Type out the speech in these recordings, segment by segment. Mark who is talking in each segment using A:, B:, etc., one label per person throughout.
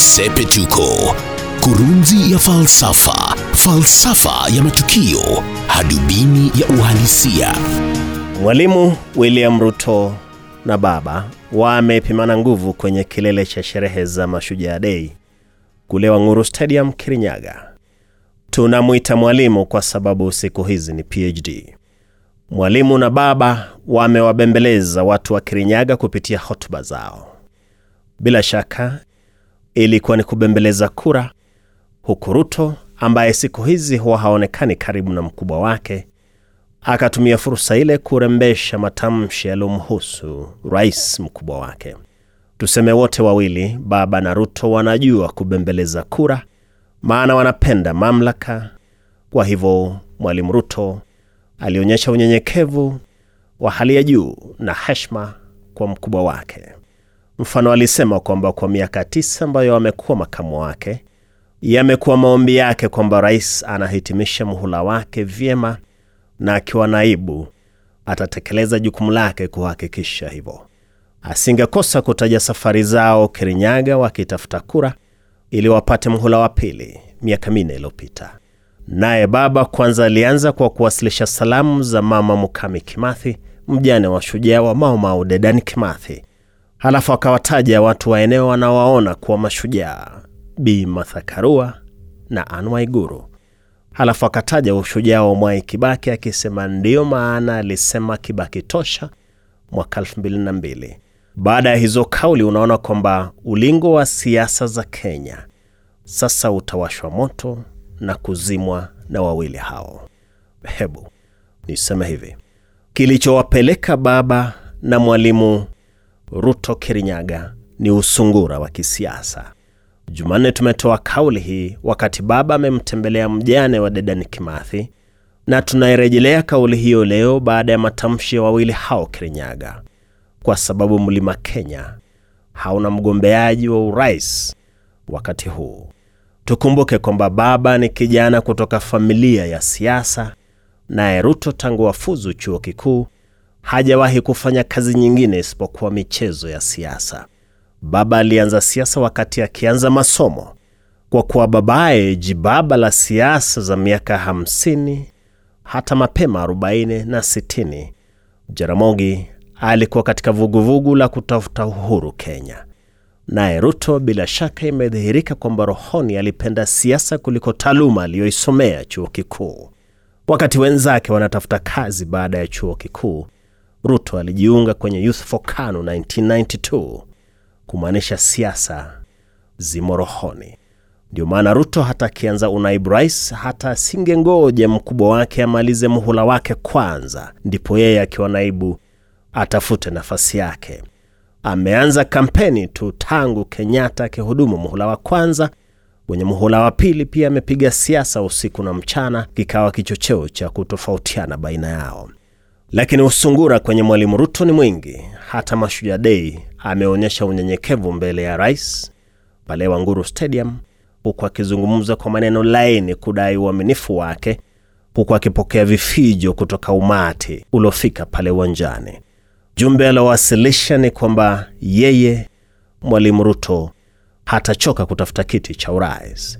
A: Sepetuko, kurunzi ya falsafa, falsafa ya matukio, hadubini ya uhalisia.
B: Mwalimu William Ruto na baba wamepimana nguvu kwenye kilele cha sherehe za Mashujaa Dei kule Wanguru Stadium Kirinyaga. Tunamwita mwalimu kwa sababu siku hizi ni PhD. Mwalimu na baba wamewabembeleza watu wa Kirinyaga kupitia hotuba zao. Bila shaka ilikuwa ni kubembeleza kura, huku Ruto ambaye siku hizi huwa haonekani karibu na mkubwa wake akatumia fursa ile kurembesha matamshi yaliyomhusu rais mkubwa wake. Tuseme wote wawili, baba na Ruto, wanajua kubembeleza kura, maana wanapenda mamlaka. Kwa hivyo mwalimu Ruto alionyesha unyenyekevu wa hali ya juu na heshima kwa mkubwa wake. Mfano, alisema kwamba kwa miaka tisa ambayo amekuwa makamu wake, yamekuwa maombi yake kwamba rais anahitimisha muhula wake vyema na akiwa naibu atatekeleza jukumu lake kuhakikisha hivyo. Asingekosa kutaja safari zao Kirinyaga wakitafuta kura ili wapate mhula wa pili miaka minne iliyopita. Naye baba kwanza alianza kwa kuwasilisha salamu za mama Mukami Kimathi, mjane wa shujaa wa maumau dedani Dedan Kimathi. Halafu akawataja watu wa eneo wanawaona kuwa mashujaa, Bi Martha Karua na Anne Waiguru. Halafu akataja ushujaa wa Mwai Kibaki akisema ndiyo maana alisema Kibaki tosha mwaka 2002. Baada ya hizo kauli, unaona kwamba ulingo wa siasa za Kenya sasa utawashwa moto na kuzimwa na wawili hao. Hebu niseme hivi, kilichowapeleka baba na mwalimu Ruto Kirinyaga ni usungura wa kisiasa. Jumanne tumetoa kauli hii wakati baba amemtembelea mjane wa Dedan Kimathi, na tunairejelea kauli hiyo leo baada ya matamshi ya wawili hao Kirinyaga, kwa sababu mlima Kenya hauna mgombeaji wa urais wakati huu. Tukumbuke kwamba baba ni kijana kutoka familia ya siasa, naye Ruto tangu wafuzu chuo kikuu hajawahi kufanya kazi nyingine isipokuwa michezo ya siasa. Baba alianza siasa wakati akianza masomo, kwa kuwa babaye jibaba la siasa za miaka hamsini hata mapema 40 na 60. Jaramogi alikuwa katika vuguvugu la kutafuta uhuru Kenya. Naye Ruto bila shaka imedhihirika kwamba rohoni alipenda siasa kuliko taaluma aliyoisomea chuo kikuu. Wakati wenzake wanatafuta kazi baada ya chuo kikuu, Ruto alijiunga kwenye Youth for KANU 1992 kumaanisha siasa zimorohoni. Ndio maana Ruto hata akianza unaibu rais, hata asingengoja mkubwa wake amalize muhula wake kwanza, ndipo yeye akiwa naibu atafute nafasi yake. Ameanza kampeni tu tangu Kenyatta akihudumu muhula wa kwanza. Kwenye muhula wa pili pia amepiga siasa usiku na mchana, kikawa kichocheo cha kutofautiana baina yao. Lakini usungura kwenye mwalimu Ruto ni mwingi. Hata Mashujaa Dei ameonyesha unyenyekevu mbele ya rais pale Wanguru Stadium, huku akizungumza kwa maneno laini kudai uaminifu wake, huku akipokea vifijo kutoka umati uliofika pale uwanjani. Jumbe aliowasilisha ni kwamba yeye mwalimu Ruto hatachoka kutafuta kiti cha urais.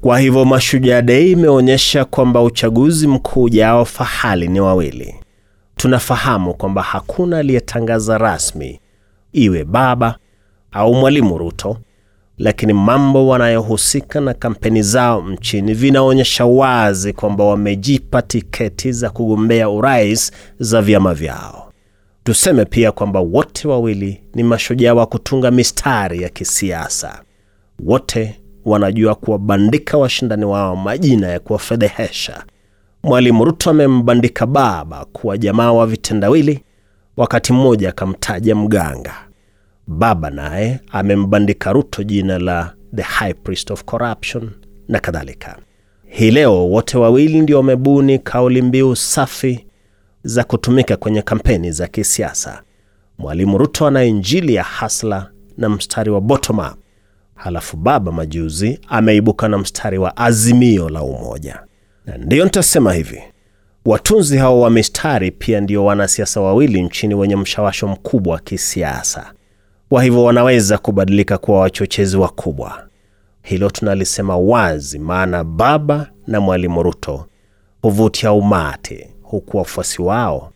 B: Kwa hivyo Mashujaa Dei imeonyesha kwamba uchaguzi mkuu ujao fahali ni wawili. Tunafahamu kwamba hakuna aliyetangaza rasmi iwe baba au mwalimu Ruto, lakini mambo wanayohusika na kampeni zao nchini vinaonyesha wazi kwamba wamejipa tiketi za kugombea urais za vyama vyao. Tuseme pia kwamba wote wawili ni mashujaa wa kutunga mistari ya kisiasa. Wote wanajua kuwabandika washindani wao majina ya kuwafedhehesha. Mwalimu Ruto amembandika baba kuwa jamaa wa vitendawili, wakati mmoja akamtaja mganga. Baba naye amembandika Ruto jina la the high priest of corruption na kadhalika. Hii leo wote wawili ndio wamebuni kauli mbiu safi za kutumika kwenye kampeni za kisiasa. Mwalimu Ruto ana injili ya hasla na mstari wa bottom halafu baba majuzi ameibuka na mstari wa azimio la umoja. Na ndiyo nitasema hivi, watunzi hao wa mistari pia ndio wanasiasa wawili nchini wenye mshawasho mkubwa wa kisiasa. Kwa hivyo wanaweza kubadilika kuwa wachochezi wakubwa. Hilo tunalisema wazi, maana baba na mwalimu Ruto huvutia umati, huku wafuasi wao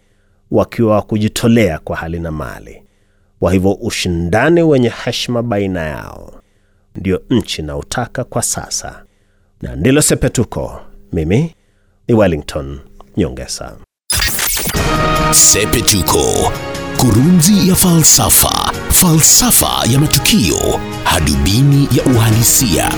B: wakiwa wa kujitolea kwa hali na mali. Kwa hivyo ushindani wenye heshima baina yao ndio nchi na utaka kwa sasa, na ndilo Sepetuko. Mimi ni Wellington Nyongesa.
A: Sepetuko, kurunzi ya falsafa, falsafa ya matukio, hadubini ya uhalisia.